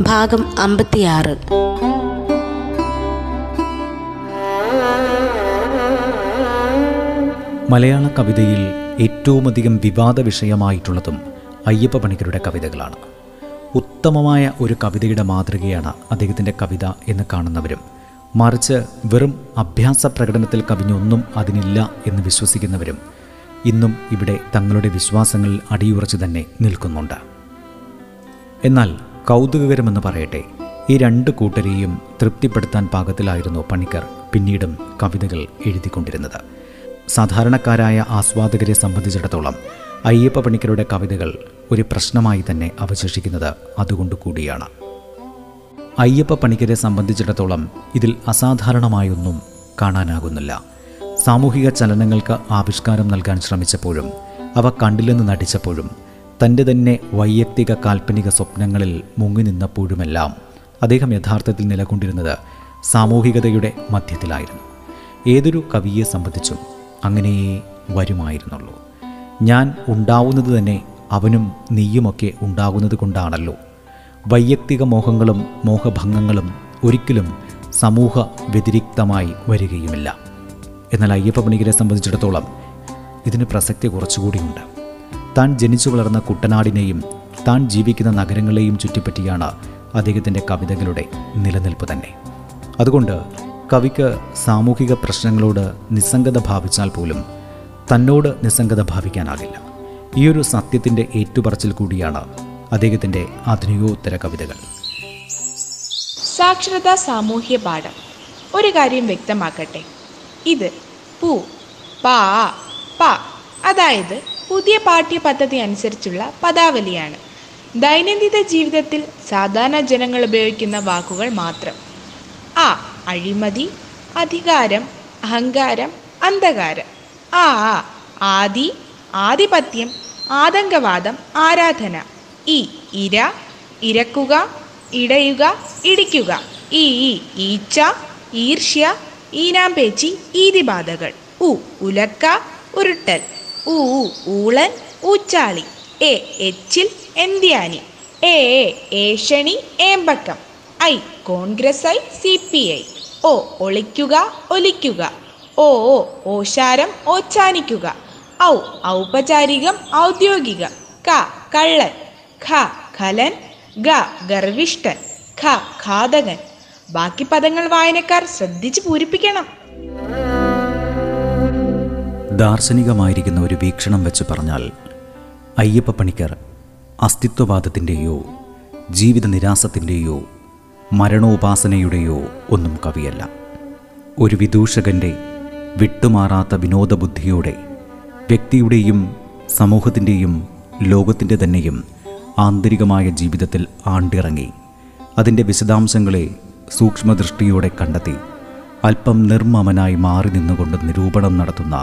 ഭാഗം അമ്പത്തിയാറ്. മലയാള കവിതയിൽ ഏറ്റവുമധികം വിവാദ വിഷയമായിട്ടുള്ളതും അയ്യപ്പ പണിക്കരുടെ കവിതകളാണ്. ഉത്തമമായ ഒരു കവിതയുടെ മാതൃകയാണ് അദ്ദേഹത്തിന്റെ കവിത എന്ന് കാണുന്നവരും മറിച്ച് വെറും അഭ്യാസ പ്രകടനത്തിൽ കവിഞ്ഞൊന്നും അതിനില്ല എന്ന് വിശ്വസിക്കുന്നവരും ഇന്നും ഇവിടെ തങ്ങളുടെ വിശ്വാസങ്ങളിൽ അടിയുറച്ച് തന്നെ നിൽക്കുന്നുണ്ട്. എന്നാൽ കൗതുകകരമെന്ന് പറയട്ടെ. ഈ രണ്ട് കൂട്ടരെയും തൃപ്തിപ്പെടുത്താൻ പാകത്തിലായിരുന്നു പണിക്കർ പിന്നീടും കവിതകൾ എഴുതിക്കൊണ്ടിരുന്നത്. സാധാരണക്കാരായ ആസ്വാദകരെ സംബന്ധിച്ചിടത്തോളം അയ്യപ്പ പണിക്കരുടെ കവിതകൾ ഒരു പ്രശ്നമായി തന്നെ അവശേഷിക്കുന്നത് അതുകൊണ്ട് കൂടിയാണ്. അയ്യപ്പ പണിക്കരെ സംബന്ധിച്ചിടത്തോളം ഇതിൽ അസാധാരണമായൊന്നും കാണാനാകുന്നില്ല. സാമൂഹിക ചലനങ്ങൾക്ക് ആവിഷ്കാരം നൽകാൻ ശ്രമിച്ചപ്പോഴും അവ കണ്ടില്ലെന്ന് നടിച്ചപ്പോഴും തന്റെ തന്നെ വൈയക്തിക കാൽപ്പനിക സ്വപ്നങ്ങളിൽ മുങ്ങി നിന്നപ്പോഴുമെല്ലാം അദ്ദേഹം യഥാർത്ഥത്തിൽ നിലകൊണ്ടിരുന്നത് സാമൂഹികതയുടെ മധ്യത്തിലായിരുന്നു. ഏതൊരു കവിയെ സംബന്ധിച്ചും അങ്ങനെയേ വരുമായിരുന്നുള്ളൂ. ഞാൻ ഉണ്ടാവുന്നത് തന്നെ അവനും നീയുമൊക്കെ ഉണ്ടാകുന്നത് കൊണ്ടാണല്ലോ. വൈയക്തിക മോഹങ്ങളും മോഹഭംഗങ്ങളും ഒരിക്കലും സമൂഹ വ്യതിരിക്തമായി വരികയുമില്ല. എന്നാൽ അയ്യപ്പ പണികരെ സംബന്ധിച്ചിടത്തോളം ഇതിന് പ്രസക്തി കുറച്ചുകൂടിയുണ്ട്. താൻ ജനിച്ചു വളർന്ന കുട്ടനാടിനെയും താൻ ജീവിക്കുന്ന നഗരങ്ങളെയും ചുറ്റിപ്പറ്റിയാണ് അദ്ദേഹത്തിന്റെ കവിതകളുടെ നിലനിൽപ്പ് തന്നെ. അതുകൊണ്ട് കവിക്ക് സാമൂഹിക പ്രശ്നങ്ങളോട് നിസ്സംഗത ഭാവിച്ചാൽ പോലും തന്നോട് നിസ്സംഗത ഭാവിക്കാനാകില്ല. ഈ ഒരു സത്യത്തിന്റെ ഏറ്റുപറച്ചിൽ കൂടിയാണ് അദ്ദേഹത്തിന്റെ ആധുനികോത്തര കവിതകൾ. സാക്ഷരതാ സാമൂഹ്യ പാഠം. ഒരു കാര്യം വ്യക്തമാക്കട്ടെ. ഇത് പൂ പാ പ അതായത് പുതിയ പാഠ്യപദ്ധതി അനുസരിച്ചുള്ള പദാവലിയാണ്. ദൈനംദിന ജീവിതത്തിൽ സാധാരണ ജനങ്ങൾ ഉപയോഗിക്കുന്ന വാക്കുകൾ മാത്രം. ആ അഴിമതി അധികാരം അഹങ്കാരം അന്ധകാരം. ആ ആദി ആധിപത്യം ആതങ്കവാദം ആരാധന. ഈ ഇര ഇരക്കുക ഇടയുക ഇടിക്കുക. ഈ ഈച്ച ഈർഷ്യ ഈനാംപേച്ചി ഈതിബാധകൾ. ഉ ഉലക്ക ഉരുട്ടൽ. ഊ ഊളൻ ഊച്ചാളി. എ എച്ചിൽ എന്ത്യാനി എ ഏഷണി ഏമ്പക്കം. I Congress I C P I. ഓ ഒളിക്കുക ഒലിക്കുക. ഓ ഓശാരം ഓച്ചാനിക്കുക. ഔ ഔപചാരികം ഔദ്യോഗിക. ക കള്ളൻ. ഖ ഖലൻ. ഗ ഗർവിഷ്ഠൻ. ഖ ഘാതകൻ. ബാക്കി പദങ്ങൾ വായനക്കാർ ശ്രദ്ധിച്ചു പൂരിപ്പിക്കണം. ദാർശനികമായിരിക്കുന്ന ഒരു വീക്ഷണം വെച്ച് പറഞ്ഞാൽ അയ്യപ്പ പണിക്കർ അസ്തിത്വവാദത്തിന്റെയോ ജീവിത നിരാസത്തിന്റെയോ മരണോപാസനയുടെയോ ഒന്നും കവിയല്ല. ഒരു വിദൂഷകന്റെ വിട്ടുമാറാത്ത വിനോദബുദ്ധിയോടെ വ്യക്തിയുടെയും സമൂഹത്തിന്റെയും ലോകത്തിന്റെ തന്നെയും ആന്തരികമായ ജീവിതത്തിൽ ആണ്ടിറങ്ങി അതിന്റെ വിശദാംശങ്ങളെ സൂക്ഷ്മദൃഷ്ടിയോടെ കണ്ടെത്തി അല്പം നിർമ്മമനായി മാറി നിന്നുകൊണ്ട് നിരൂപണം നടത്തുന്ന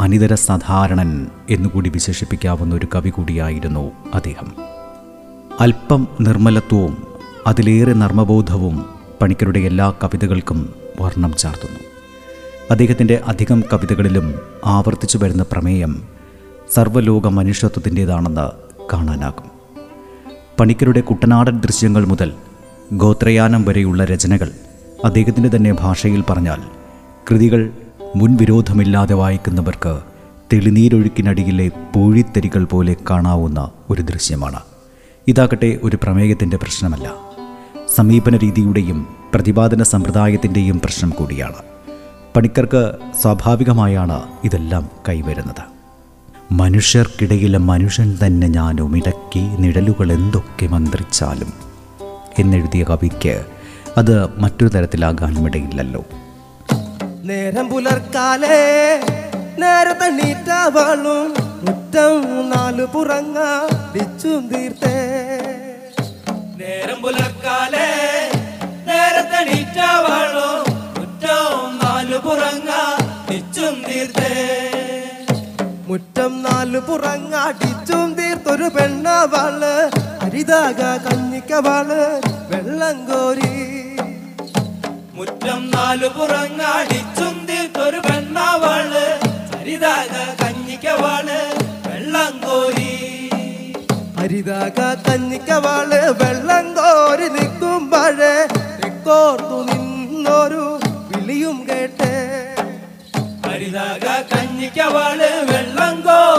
അനിതര സാധാരണൻ എന്നുകൂടി വിശേഷിപ്പിക്കാവുന്ന ഒരു കവി കൂടിയായിരുന്നു അദ്ദേഹം. അല്പം നിർമ്മലത്വവും അതിലേറെ നർമ്മബോധവും പണിക്കരുടെ എല്ലാ കവിതകൾക്കും വർണം ചാർത്തുന്നു. അദ്ദേഹത്തിന്റെ അധികം കവിതകളിലും ആവർത്തിച്ചു വരുന്ന പ്രമേയം സർവലോക മനുഷ്യത്വത്തിന്റേതാണെന്ന് കാണാനാകും. പണിക്കരുടെ കുട്ടനാടൻ ദൃശ്യങ്ങൾ മുതൽ ഗോത്രയാനം വരെയുള്ള രചനകൾ അദ്ദേഹത്തിന്റെ തന്നെ ഭാഷയിൽ പറഞ്ഞാൽ കൃതികൾ മുൻവിരോധമില്ലാതെ വായിക്കുന്നവർക്ക് തെളിനീരൊഴുക്കിനടിയിലെ പൂഴിത്തരികൾ പോലെ കാണാവുന്ന ഒരു ദൃശ്യമാണ്. ഇതാകട്ടെ ഒരു പ്രമേയത്തിന്റെ പ്രശ്നമല്ല. സമീപന രീതിയുടെയും പ്രതിപാദന സമ്പ്രദായത്തിന്റെയും പ്രശ്നം കൂടിയാണ്. പണിക്കർക്ക് സ്വാഭാവികമായാണ് ഇതെല്ലാം കൈവരുന്നത്. മനുഷ്യർക്കിടയിലെ മനുഷ്യൻ തന്നെ ഞാനും ഇടയ്ക്ക് നിഴലുകൾ എന്തൊക്കെ മന്ത്രിച്ചാലും എന്നെഴുതിയ കവിക്ക് അത് മറ്റൊരു തരത്തിലാകാനും ഇടയില്ലല്ലോ നേരം പുലർക്കാലേ നേരത്തെ നീറ്റാവാളും മുറ്റം നാലു പുറങ്ങ ഡിച്ചും തീർത്തേ. നേരം പുലർക്കാലേ നേരത്തെ നീറ്റാവാളും മുറ്റം നാലു പുറങ്ങ നിച്ചും തീർത്തേ. മുറ്റം നാലു പുറങ്ങ ഡിച്ചും തീർത്തൊരു പെണ്ണവാൾ ഹരിതാക കഞ്ഞിക്കവാൾ വെള്ളം കോരി. മുറ്റം നാലു പുറങ്ങാടിച്ചുന്തി ഒരു പെണ്ണാവാൾ ഹരിതാക കഞ്ഞിക്കവാൾ വെള്ളം കോരി ഹരിതാക കഞ്ഞിക്കവാൾ വെള്ളം കോരി നിൽക്കുമ്പോഴേ തെക്കോർത്തു നിന്നൊരു വിളിയും കേട്ടേ. ഹരിതാക കഞ്ഞിക്കവാൾ വെള്ളം കോരി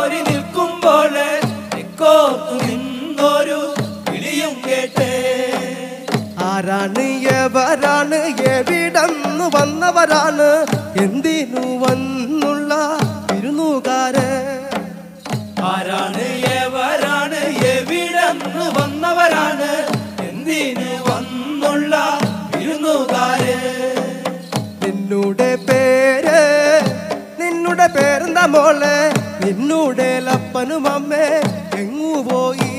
ആരാണ് എവരാണ് എവിടം വന്നവരാണ് എന്തിനു വന്നുള്ള വിരുന്നുകാര്? ആരാണ് എവരാണ് എവിടം വന്നവരാണ് എന്തിനു വന്നുള്ള വിരുന്നുകാര്? നിന്നുടെ പേര് നിന്നുടെ പേരെന്താ മോളെ? നിന്നുടെ ലപ്പനും അമ്മേ എങ്ങു പോയി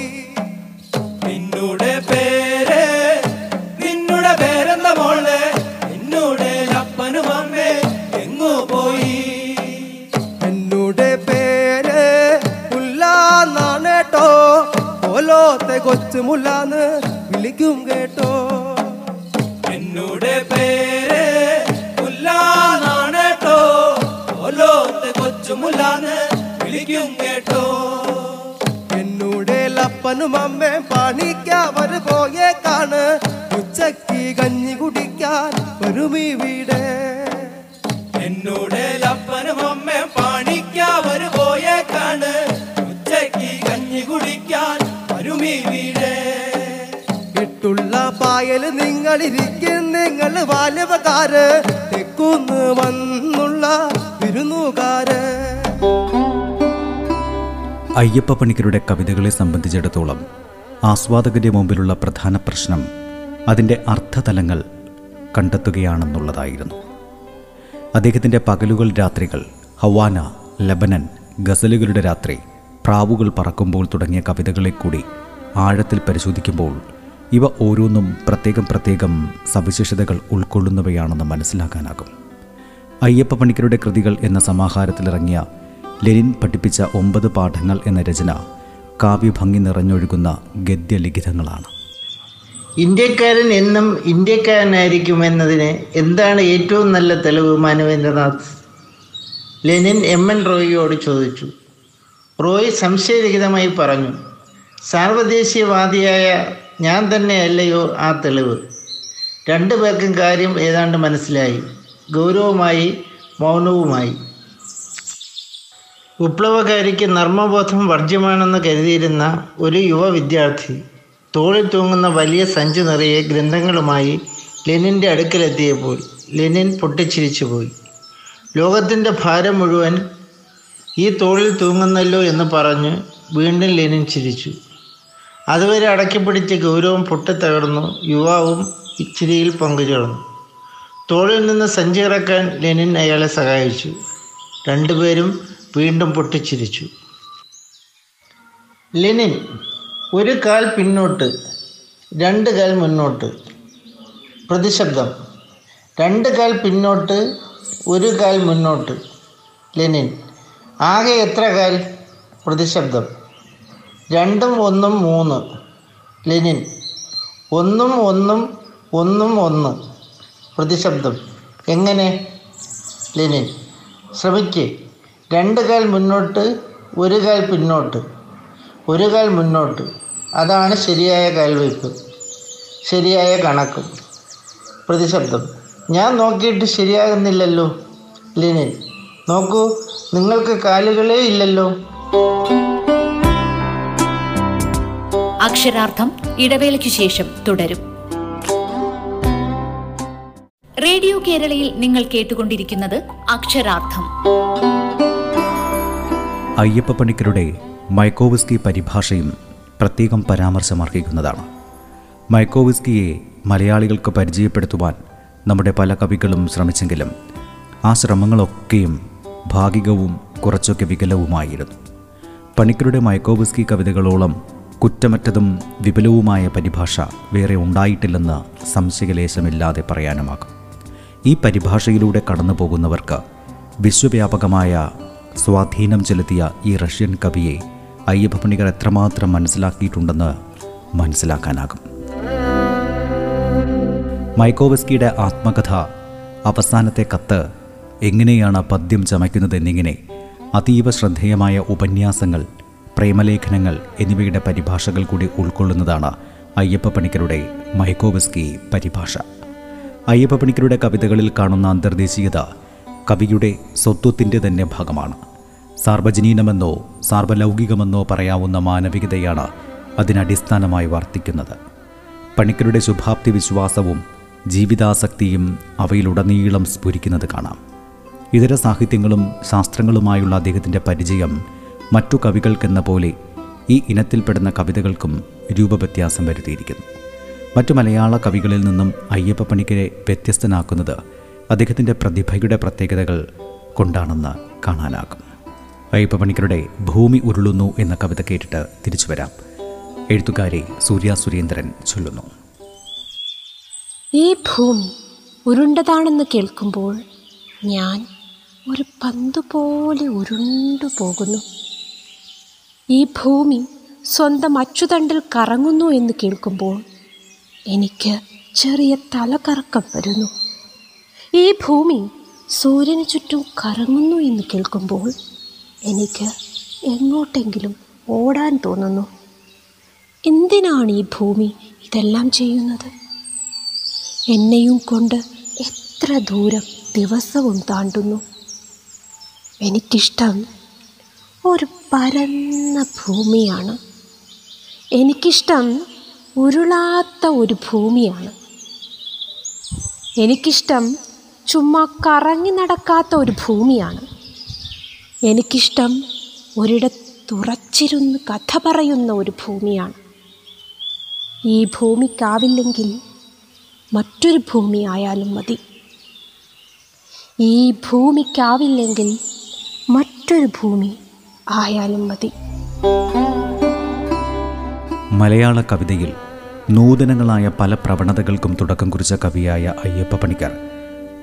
ഓലോത്തെ കൊച്ചുമുല്ലാന്ന് വിളിക്കും കേട്ടോ. എന്നുടെ പേര് മുല്ലാന്നാണേട്ടോ കൊച്ചു മുല്ലാന്ന് വിളിക്കും കേട്ടോ. എന്നുടെ ലപ്പനും അമ്മയും പണിക്കാവർ പോയേക്കാണ് പായൽ നിങ്ങളിരിക്കും നിങ്ങൾ ബാല്യവകാര് തെക്കുന്ന് വന്നുള്ള വിരുന്നുകാര്. അയ്യപ്പ പണിക്കരുടെ കവിതകളെ സംബന്ധിച്ചിടത്തോളം ആസ്വാദകന്റെ മുമ്പിലുള്ള പ്രധാന പ്രശ്നം അതിന്റെ അർത്ഥതലങ്ങൾ കണ്ടെത്തുകയാണെന്നുള്ളതായിരുന്നു. അദ്ദേഹത്തിന്റെ പകലുകൾ രാത്രികൾ ഹവാന ലബനൻ ഗസലുകളുടെ രാത്രി പ്രാവുകൾ പറക്കുമ്പോൾ തുടങ്ങിയ കവിതകളെ കൂടി ആഴത്തിൽ പരിശോധിക്കുമ്പോൾ ഇവ ഓരോന്നും പ്രത്യേകം പ്രത്യേകം സവിശേഷതകൾ ഉൾക്കൊള്ളുന്നവയാണെന്ന് മനസ്സിലാക്കാനാകും. അയ്യപ്പ പണിക്കരുടെ കൃതികൾ എന്ന സമാഹാരത്തിലിറങ്ങിയ ലെനിൻ പഠിപ്പിച്ച ഒമ്പത് പാഠങ്ങൾ എന്ന രചന കാവ്യഭംഗി നിറഞ്ഞൊഴുകുന്ന ഗദ്യലിഖിതങ്ങളാണ്. ഇന്ത്യക്കാരൻ എന്നും ഇന്ത്യക്കാരനായിരിക്കും എന്നതിന് എന്താണ് ഏറ്റവും നല്ല തെളിവ് മാനവേന്ദ്രനാഥ്? Lenin M. എൻ. റോയിയോട് ചോദിച്ചു. റോയ് സംശയരഹിതമായി പറഞ്ഞു. സാർവദേശീയവാദിയായ ഞാൻ തന്നെയല്ലയോ ആ തെളിവ്? രണ്ടു പേർക്കും കാര്യം ഏതാണ്ട് മനസ്സിലായി. ഗൗരവമായി മൗനവുമായി. വിപ്ലവകാരിക്ക് നർമ്മബോധം വർജ്യമാണെന്ന് കരുതിയിരുന്ന ഒരു യുവ വിദ്യാർത്ഥി തോളിൽ തൂങ്ങുന്ന വലിയ സഞ്ചി നിറയെ ഗ്രന്ഥങ്ങളുമായി ലെനിന്റെ അടുക്കലെത്തിയപ്പോൾ ലെനിൻ പൊട്ടിച്ചിരിച്ചു പോയി. ലോകത്തിന്റെ ഭാരം മുഴുവൻ ഈ തോളിൽ തൂങ്ങുന്നല്ലോ എന്ന് പറഞ്ഞ് വീണ്ടും ലെനിൻ ചിരിച്ചു. അതുവരെ അടക്കി പിടിച്ച ഗൗരവം പൊട്ടിത്തകർന്നു യുവാവും ഇച്ചിരിയിൽ പങ്കുചേർന്നു. തോളിൽ നിന്ന് സഞ്ചി ഇറക്കാൻ ലെനിൻ അയാളെ സഹായിച്ചു. രണ്ടുപേരും വീണ്ടും പൊട്ടിച്ചിരിച്ചു. ലെനിൻ ഒരു കാൽ പിന്നോട്ട് രണ്ട് കാൽ മുന്നോട്ട്. പ്രതിശബ്ദം രണ്ട് കാൽ പിന്നോട്ട് ഒരു കാൽ മുന്നോട്ട്. ലെനിൻ ആകെ എത്ര കാൽ? പ്രതിശബ്ദം. രണ്ടും ഒന്നും മൂന്ന്. ലെനിൻ. ഒന്നും ഒന്നും ഒന്നും ഒന്ന്. പ്രതിശബ്ദം. എങ്ങനെ? ലെനിൻ. ശ്രമിക്ക്. രണ്ട് കാൽ മുന്നോട്ട് ഒരു കാൽ പിന്നോട്ട്. ഒരു കാൽ മുന്നോട്ട്. അതാണ് ശരിയായ കാൽവയ്പ് ശരിയായ കണക്ക്. പ്രതിശബ്ദം. ഞാൻ നോക്കിയിട്ട് ശരിയാകുന്നില്ലല്ലോ. ലെനിൻ. നോക്കൂ നിങ്ങൾക്ക് കാലുകളേ ഇല്ലല്ലോ. അക്ഷരാർത്ഥം ഇടവേളയ്ക്ക് ശേഷം തുടരും. റേഡിയോ കേരളയിൽ നിങ്ങൾ കേട്ടുകൊണ്ടിരിക്കുന്നത് അക്ഷരാർത്ഥം. അയ്യപ്പ പണിക്കരുടെ മൈക്കോവിസ്കി പരിഭാഷയും പ്രത്യേകം പരാമർശമർഹിക്കുന്നതാണ്. മൈക്കോവിസ്കിയെ മലയാളികൾക്ക് പരിചയപ്പെടുത്തുവാൻ നമ്മുടെ പല കവികളും ശ്രമിച്ചെങ്കിലും ആ ശ്രമങ്ങളൊക്കെയും ഭാഗികവും കുറച്ചൊക്കെ വികലവുമായിരുന്നു. പണിക്കരുടെ മൈക്കോവിസ്കി കവിതകളോളം കുറ്റമറ്റതും വിപുലവുമായ പരിഭാഷ വേറെ ഉണ്ടായിട്ടില്ലെന്ന് സംശയലേശമില്ലാതെ പറയാനുമാകും. ഈ പരിഭാഷയിലൂടെ കടന്നു പോകുന്നവർക്ക് വിശ്വവ്യാപകമായ സ്വാധീനം ചെലുത്തിയ ഈ റഷ്യൻ കവിയെ അയ്യപ്പണികൾ എത്രമാത്രം മനസ്സിലാക്കിയിട്ടുണ്ടെന്ന് മനസ്സിലാക്കാനാകും. മൈക്കോവസ്കിയുടെ ആത്മകഥ അവസാനത്തെ കത്ത് എങ്ങനെയാണ് പദ്യം ചമയ്ക്കുന്നത് എന്നിങ്ങനെ അതീവ ശ്രദ്ധേയമായ ഉപന്യാസങ്ങൾ പ്രേമലേഖനങ്ങൾ എന്നിവയുടെ പരിഭാഷകൾ കൂടി ഉൾക്കൊള്ളുന്നതാണ് അയ്യപ്പ പണിക്കരുടെ മൈക്കോവസ്കി പരിഭാഷ. അയ്യപ്പ പണിക്കരുടെ കവിതകളിൽ കാണുന്ന അന്തർദേശീയത കവിയുടെ സ്വത്വത്തിന്റെ തന്നെ ഭാഗമാണ്. സാർവജനീനമെന്നോ സാർവലൗകികമെന്നോ പറയാവുന്ന മാനവികതയാണ് അതിനടിസ്ഥാനമായി വർത്തിക്കുന്നത്. പണിക്കരുടെ ശുഭാപ്തി വിശ്വാസവും ജീവിതാസക്തിയും അവയിലുടനീളം സ്ഫുരിക്കുന്നത് കാണാം. ഇതര സാഹിത്യങ്ങളും ശാസ്ത്രങ്ങളുമായുള്ള അദ്ദേഹത്തിന്റെ പരിചയം മറ്റു കവികൾക്കെന്ന പോലെ ഈ ഇനത്തിൽപ്പെടുന്ന കവിതകൾക്കും രൂപവ്യത്യാസം വരുത്തിയിരിക്കുന്നു. മറ്റു മലയാള കവികളിൽ നിന്നും അയ്യപ്പ പണിക്കരെ വ്യത്യസ്തനാക്കുന്നത് അദ്ദേഹത്തിന്റെ പ്രതിഭയുടെ പ്രത്യേകതകൾ കൊണ്ടാണെന്ന് കാണാനാകും. അയ്യപ്പ പണിക്കരുടെ ഭൂമി ഉരുളുന്നു എന്ന കവിത കേട്ടിട്ട് തിരിച്ചു വരാം. എഴുത്തുകാരി സൂര്യ സുരേന്ദ്രൻ ചൊല്ലുന്നു. ഈ ഭൂമി ഉരുണ്ടതാണെന്ന് കേൾക്കുമ്പോൾ ഞാൻ ഒരു പന്ത് പോലെ ഉരുണ്ടു പോകുന്നു ഈ ഭൂമി സ്വന്തം അച്ചുതണ്ടിൽ കറങ്ങുന്നു എന്ന് കേൾക്കുമ്പോൾ എനിക്ക് ചെറിയ തലകറക്കം വരുന്നു. ഈ ഭൂമി സൂര്യന് ചുറ്റും കറങ്ങുന്നു എന്ന് കേൾക്കുമ്പോൾ എനിക്ക് എങ്ങോട്ടെങ്കിലും ഓടാൻ തോന്നുന്നു. എന്തിനാണ് ഈ ഭൂമി ഇതെല്ലാം ചെയ്യുന്നത്? എന്നെയും കൊണ്ട് എത്ര ദൂരം ദിവസവും താണ്ടുന്നു. എനിക്കിഷ്ടം ഒരു പരന്ന ഭൂമിയാണ്. എനിക്കിഷ്ടം ഉരുളാത്ത ഒരു ഭൂമിയാണ്. എനിക്കിഷ്ടം ചുമ്മാ കറങ്ങി നടക്കാത്ത ഒരു ഭൂമിയാണ്. എനിക്കിഷ്ടം ഒരിടത്തുറച്ചിരുന്ന് കഥ പറയുന്ന ഒരു ഭൂമിയാണ്. ഈ ഭൂമിക്കാവില്ലെങ്കിൽ മറ്റൊരു ഭൂമി ആയാലും മതി. ഈ ഭൂമിക്കാവില്ലെങ്കിൽ മറ്റൊരു ഭൂമി ആയാലും മതി. മലയാള കവിതയിൽ നൂതനങ്ങളായ പല പ്രവണതകൾക്കും തുടക്കം കുറിച്ച കവിയായ അയ്യപ്പ പണിക്കർ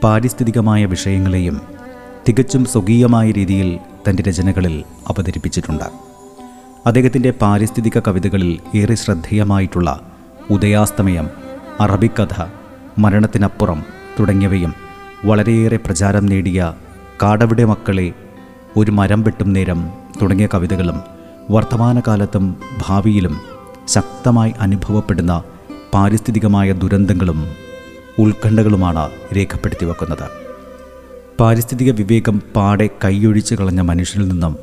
പാരിസ്ഥിതികമായ വിഷയങ്ങളെയും തികച്ചും സ്വകീയമായ രീതിയിൽ തന്റെ രചനകളിൽ അവതരിപ്പിച്ചിട്ടുണ്ട്. അദ്ദേഹത്തിന്റെ പാരിസ്ഥിതിക കവിതകളിൽ ഏറെ ശ്രദ്ധേയമായിട്ടുള്ള ഉദയാസ്തമയം അറബിക്കഥ മരണത്തിനപ്പുറം തുടങ്ങിയവയും വളരെയേറെ പ്രചാരം നേടിയ കാടവിടെ മക്കളെ ഒരു മരം വെട്ടും നേരം തുടങ്ങിയ കവിതകളും വർത്തമാനകാലത്തും ഭാവിയിലും ശക്തമായി അനുഭവപ്പെടുന്ന പാരിസ്ഥിതികമായ ദുരന്തങ്ങളും ഉത്കണ്ഠകളുമാണ് രേഖപ്പെടുത്തി വെക്കുന്നത്. പാരിസ്ഥിതിക വിവേകം പാടെ കൈയൊഴിച്ചു കളഞ്ഞ മനുഷ്യരിൽ നിന്നും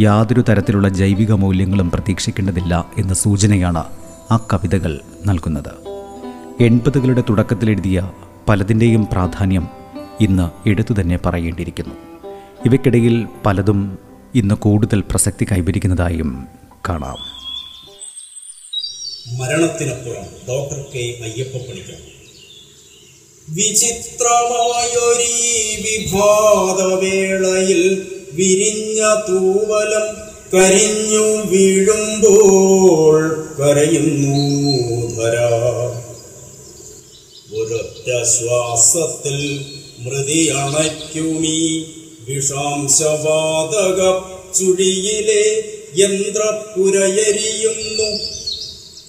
യാതൊരു തരത്തിലുള്ള ജൈവിക മൂല്യങ്ങളും പ്രതീക്ഷിക്കേണ്ടതില്ല എന്ന സൂചനയാണ് ആ കവിതകൾ നൽകുന്നത്. എൺപതുകളുടെ തുടക്കത്തിലെഴുതിയ പലതിന്റെയും പ്രാധാന്യം ഇന്ന് എടുത്തു തന്നെ പറയേണ്ടിയിരിക്കുന്നു. ഇവയ്ക്കിടയിൽ പലതും ഇന്ന് കൂടുതൽ പ്രസക്തി കൈവരിക്കുന്നതായും കാണാം. മരണത്തിനപ്പുറം ഡോക്ടർ കെ അയ്യപ്പ പണിക്കർ. വിചിത്രമായൊരീ വിഭാതവേളയിൽ വിരിഞ്ഞ തൂവലം കരിഞ്ഞു വീഴുമ്പോൾ കരയുന്നു ധര. ഒരൊറ്റ ശ്വാസത്തിൽ മൃതി അണയ്ക്കുമീ വിഷാംശവാതക ചുഴിയിലെ യന്ത്രപ്പുരയരിയുന്നു.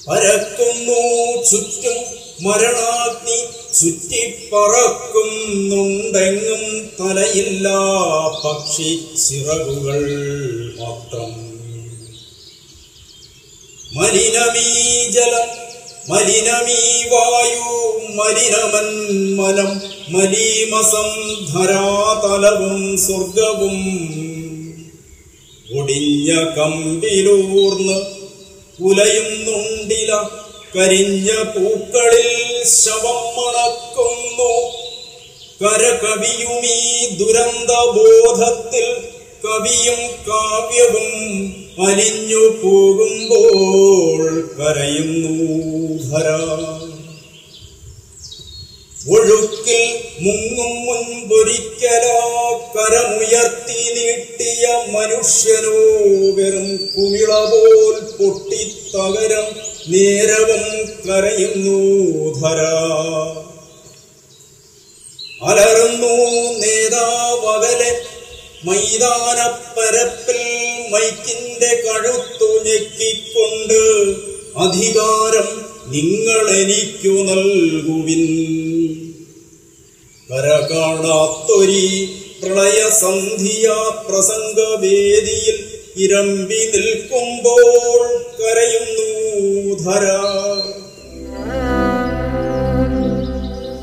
പരക്കുന്നു ചുറ്റും മരണാഗ്നി ചുറ്റിപ്പറക്കുന്നുണ്ടെങ്ങും തലയില്ല പക്ഷി ചിറകുകൾ മാത്രം. മലിനമീ ജലം മലിനമീ വായു മലിനമൻ മലം മലീമസം ധരാതലവും സ്വർഗവും. ഒടിഞ്ഞ കമ്പിലൂർന്ന് ഉലയുന്നുണ്ടില കരിഞ്ഞ പൂക്കളിൽ ശവം മണക്കുന്നു. കരകവിയുമീ ദുരന്തബോധത്തിൽ കവിയും കാവ്യവും അലിഞ്ഞു പോകുമ്പോൾ കരയുന്നു ധര. ഒഴുക്കിൽ മുങ്ങും മുൻപൊരിക്കലാ കരമുയർത്തി നീട്ടിയ മനുഷ്യനോ വെറും കുമിള പോൽ പൊട്ടിത്തകരം നേരവും കരയുന്നു ധര. അലറുന്നു നേതാവകലെ മൈതാനപ്പരപ്പിൽ മൈക്കിന്റെ കഴുത്തു ഞെക്കിക്കൊണ്ട് അധികാരം നിങ്ങൾ എനിക്കു നൽകുവിൻ. കരകാണാത്തൊരി പ്രളയസന്ധിയ പ്രസംഗവേദിയിൽ ഇരമ്പി നിൽക്കുമ്പോൾ കരയുന്നു ധര.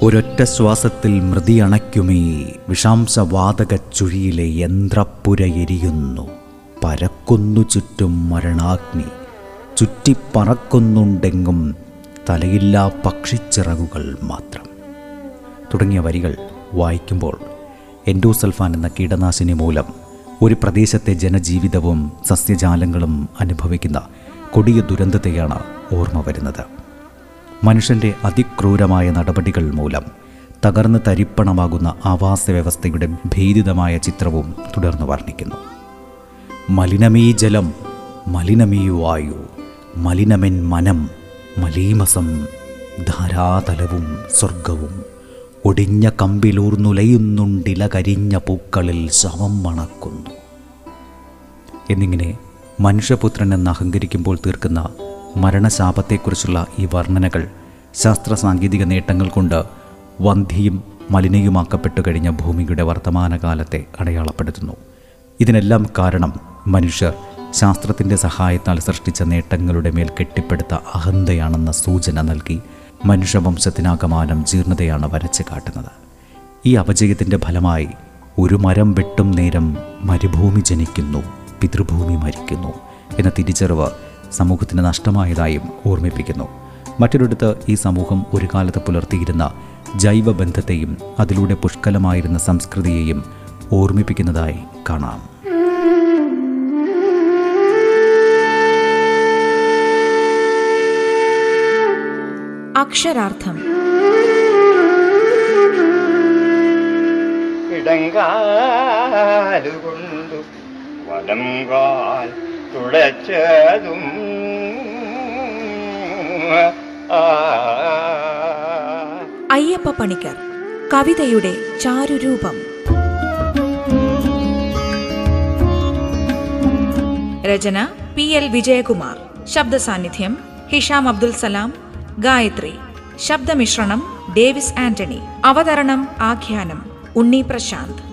ഒരൊറ്റ ശ്വാസത്തിൽ മൃതി അണയ്ക്കുമേ വിഷാംശവാതക ചുഴിയിലെ യന്ത്രപ്പുര എരിയുന്നു. പരക്കുന്നു ചുറ്റും മരണാഗ്നി. ചുറ്റിപ്പറക്കുന്നുണ്ടെങ്കും തലയില്ലാ പക്ഷിച്ചിറകുകൾ മാത്രം. തുടങ്ങിയ വരികൾ വായിക്കുമ്പോൾ എൻഡോസൽഫാൻ എന്ന കീടനാശിനി മൂലം ഒരു പ്രദേശത്തെ ജനജീവിതവും സസ്യജാലങ്ങളും അനുഭവിക്കുന്ന കൊടിയ ദുരന്തത്തെയാണ് ഓർമ്മ വരുന്നത്. മനുഷ്യന്റെ അതിക്രൂരമായ നടപടികൾ മൂലം തകർന്ന് തരിപ്പണമാകുന്ന ആവാസ വ്യവസ്ഥയുടെ ഭീതിതമായ ചിത്രവും തുടർന്ന് വർണിക്കുന്നു. മലിനമീ ജലം മലിനമീ വായു മലിനമെൻ മനം മലീമസം ധാരാതലവും സ്വർഗവും. ഒടിഞ്ഞ കമ്പിലൂർന്നുലയുന്നുണ്ടില കരിഞ്ഞ പൂക്കളിൽ ശവം മണക്കുന്നു. എന്നിങ്ങനെ മനുഷ്യപുത്രൻ എന്ന് അഹങ്കരിക്കുമ്പോൾ തീർക്കുന്ന മരണശാപത്തെക്കുറിച്ചുള്ള ഈ വർണനകൾ ശാസ്ത്ര സാങ്കേതിക നേട്ടങ്ങൾ കൊണ്ട് വന്ധിയും മലിനയുമാക്കപ്പെട്ടു കഴിഞ്ഞ ഭൂമിയുടെ വർത്തമാനകാലത്തെ അടയാളപ്പെടുത്തുന്നു. ഇതിനെല്ലാം കാരണം മനുഷ്യർ ശാസ്ത്രത്തിന്റെ സഹായത്താൽ സൃഷ്ടിച്ച നേട്ടങ്ങളുടെ മേൽ കെട്ടിപ്പടുത്ത അഹന്തയാണെന്ന സൂചന നൽകി മനുഷ്യവംശത്തിനാകമാനം ജീർണതയാണ് വരച്ച് കാട്ടുന്നത്. ഈ അപജയത്തിന്റെ ഫലമായി ഒരു മരം വെട്ടും നേരം മരുഭൂമി ജനിക്കുന്നു പിതൃഭൂമി മരിക്കുന്നു എന്ന തിരിച്ചറിവ് സമൂഹത്തിന് നഷ്ടമായതായും ഓർമ്മിപ്പിക്കുന്നു. മറ്റൊരിടത്ത് ഈ സമൂഹം ഒരു കാലത്ത് പുലർത്തിയിരുന്ന ജൈവബന്ധത്തെയും അതിലൂടെ പുഷ്കലമായിരുന്ന സംസ്കൃതിയെയും ഓർമ്മിപ്പിക്കുന്നതായി കാണാം. അക്ഷരാർത്ഥം. ഇടങ്കാലുകൊണ്ടു വലം കാൽ തുളച്ചതും അയ്യപ്പ പണിക്കർ കവിതയുടെ ചാരുരൂപം. രചന പി എൽ വിജയകുമാർ. ശബ്ദ സാന്നിധ്യം ഹിഷാം അബ്ദുൽ സലാം. ഗായത്രി ശബ്ദമിശ്രണം ഡേവിസ് ആന്റണി. അവതരണം ആഖ്യാനം ഉണ്ണി പ്രശാന്ത്.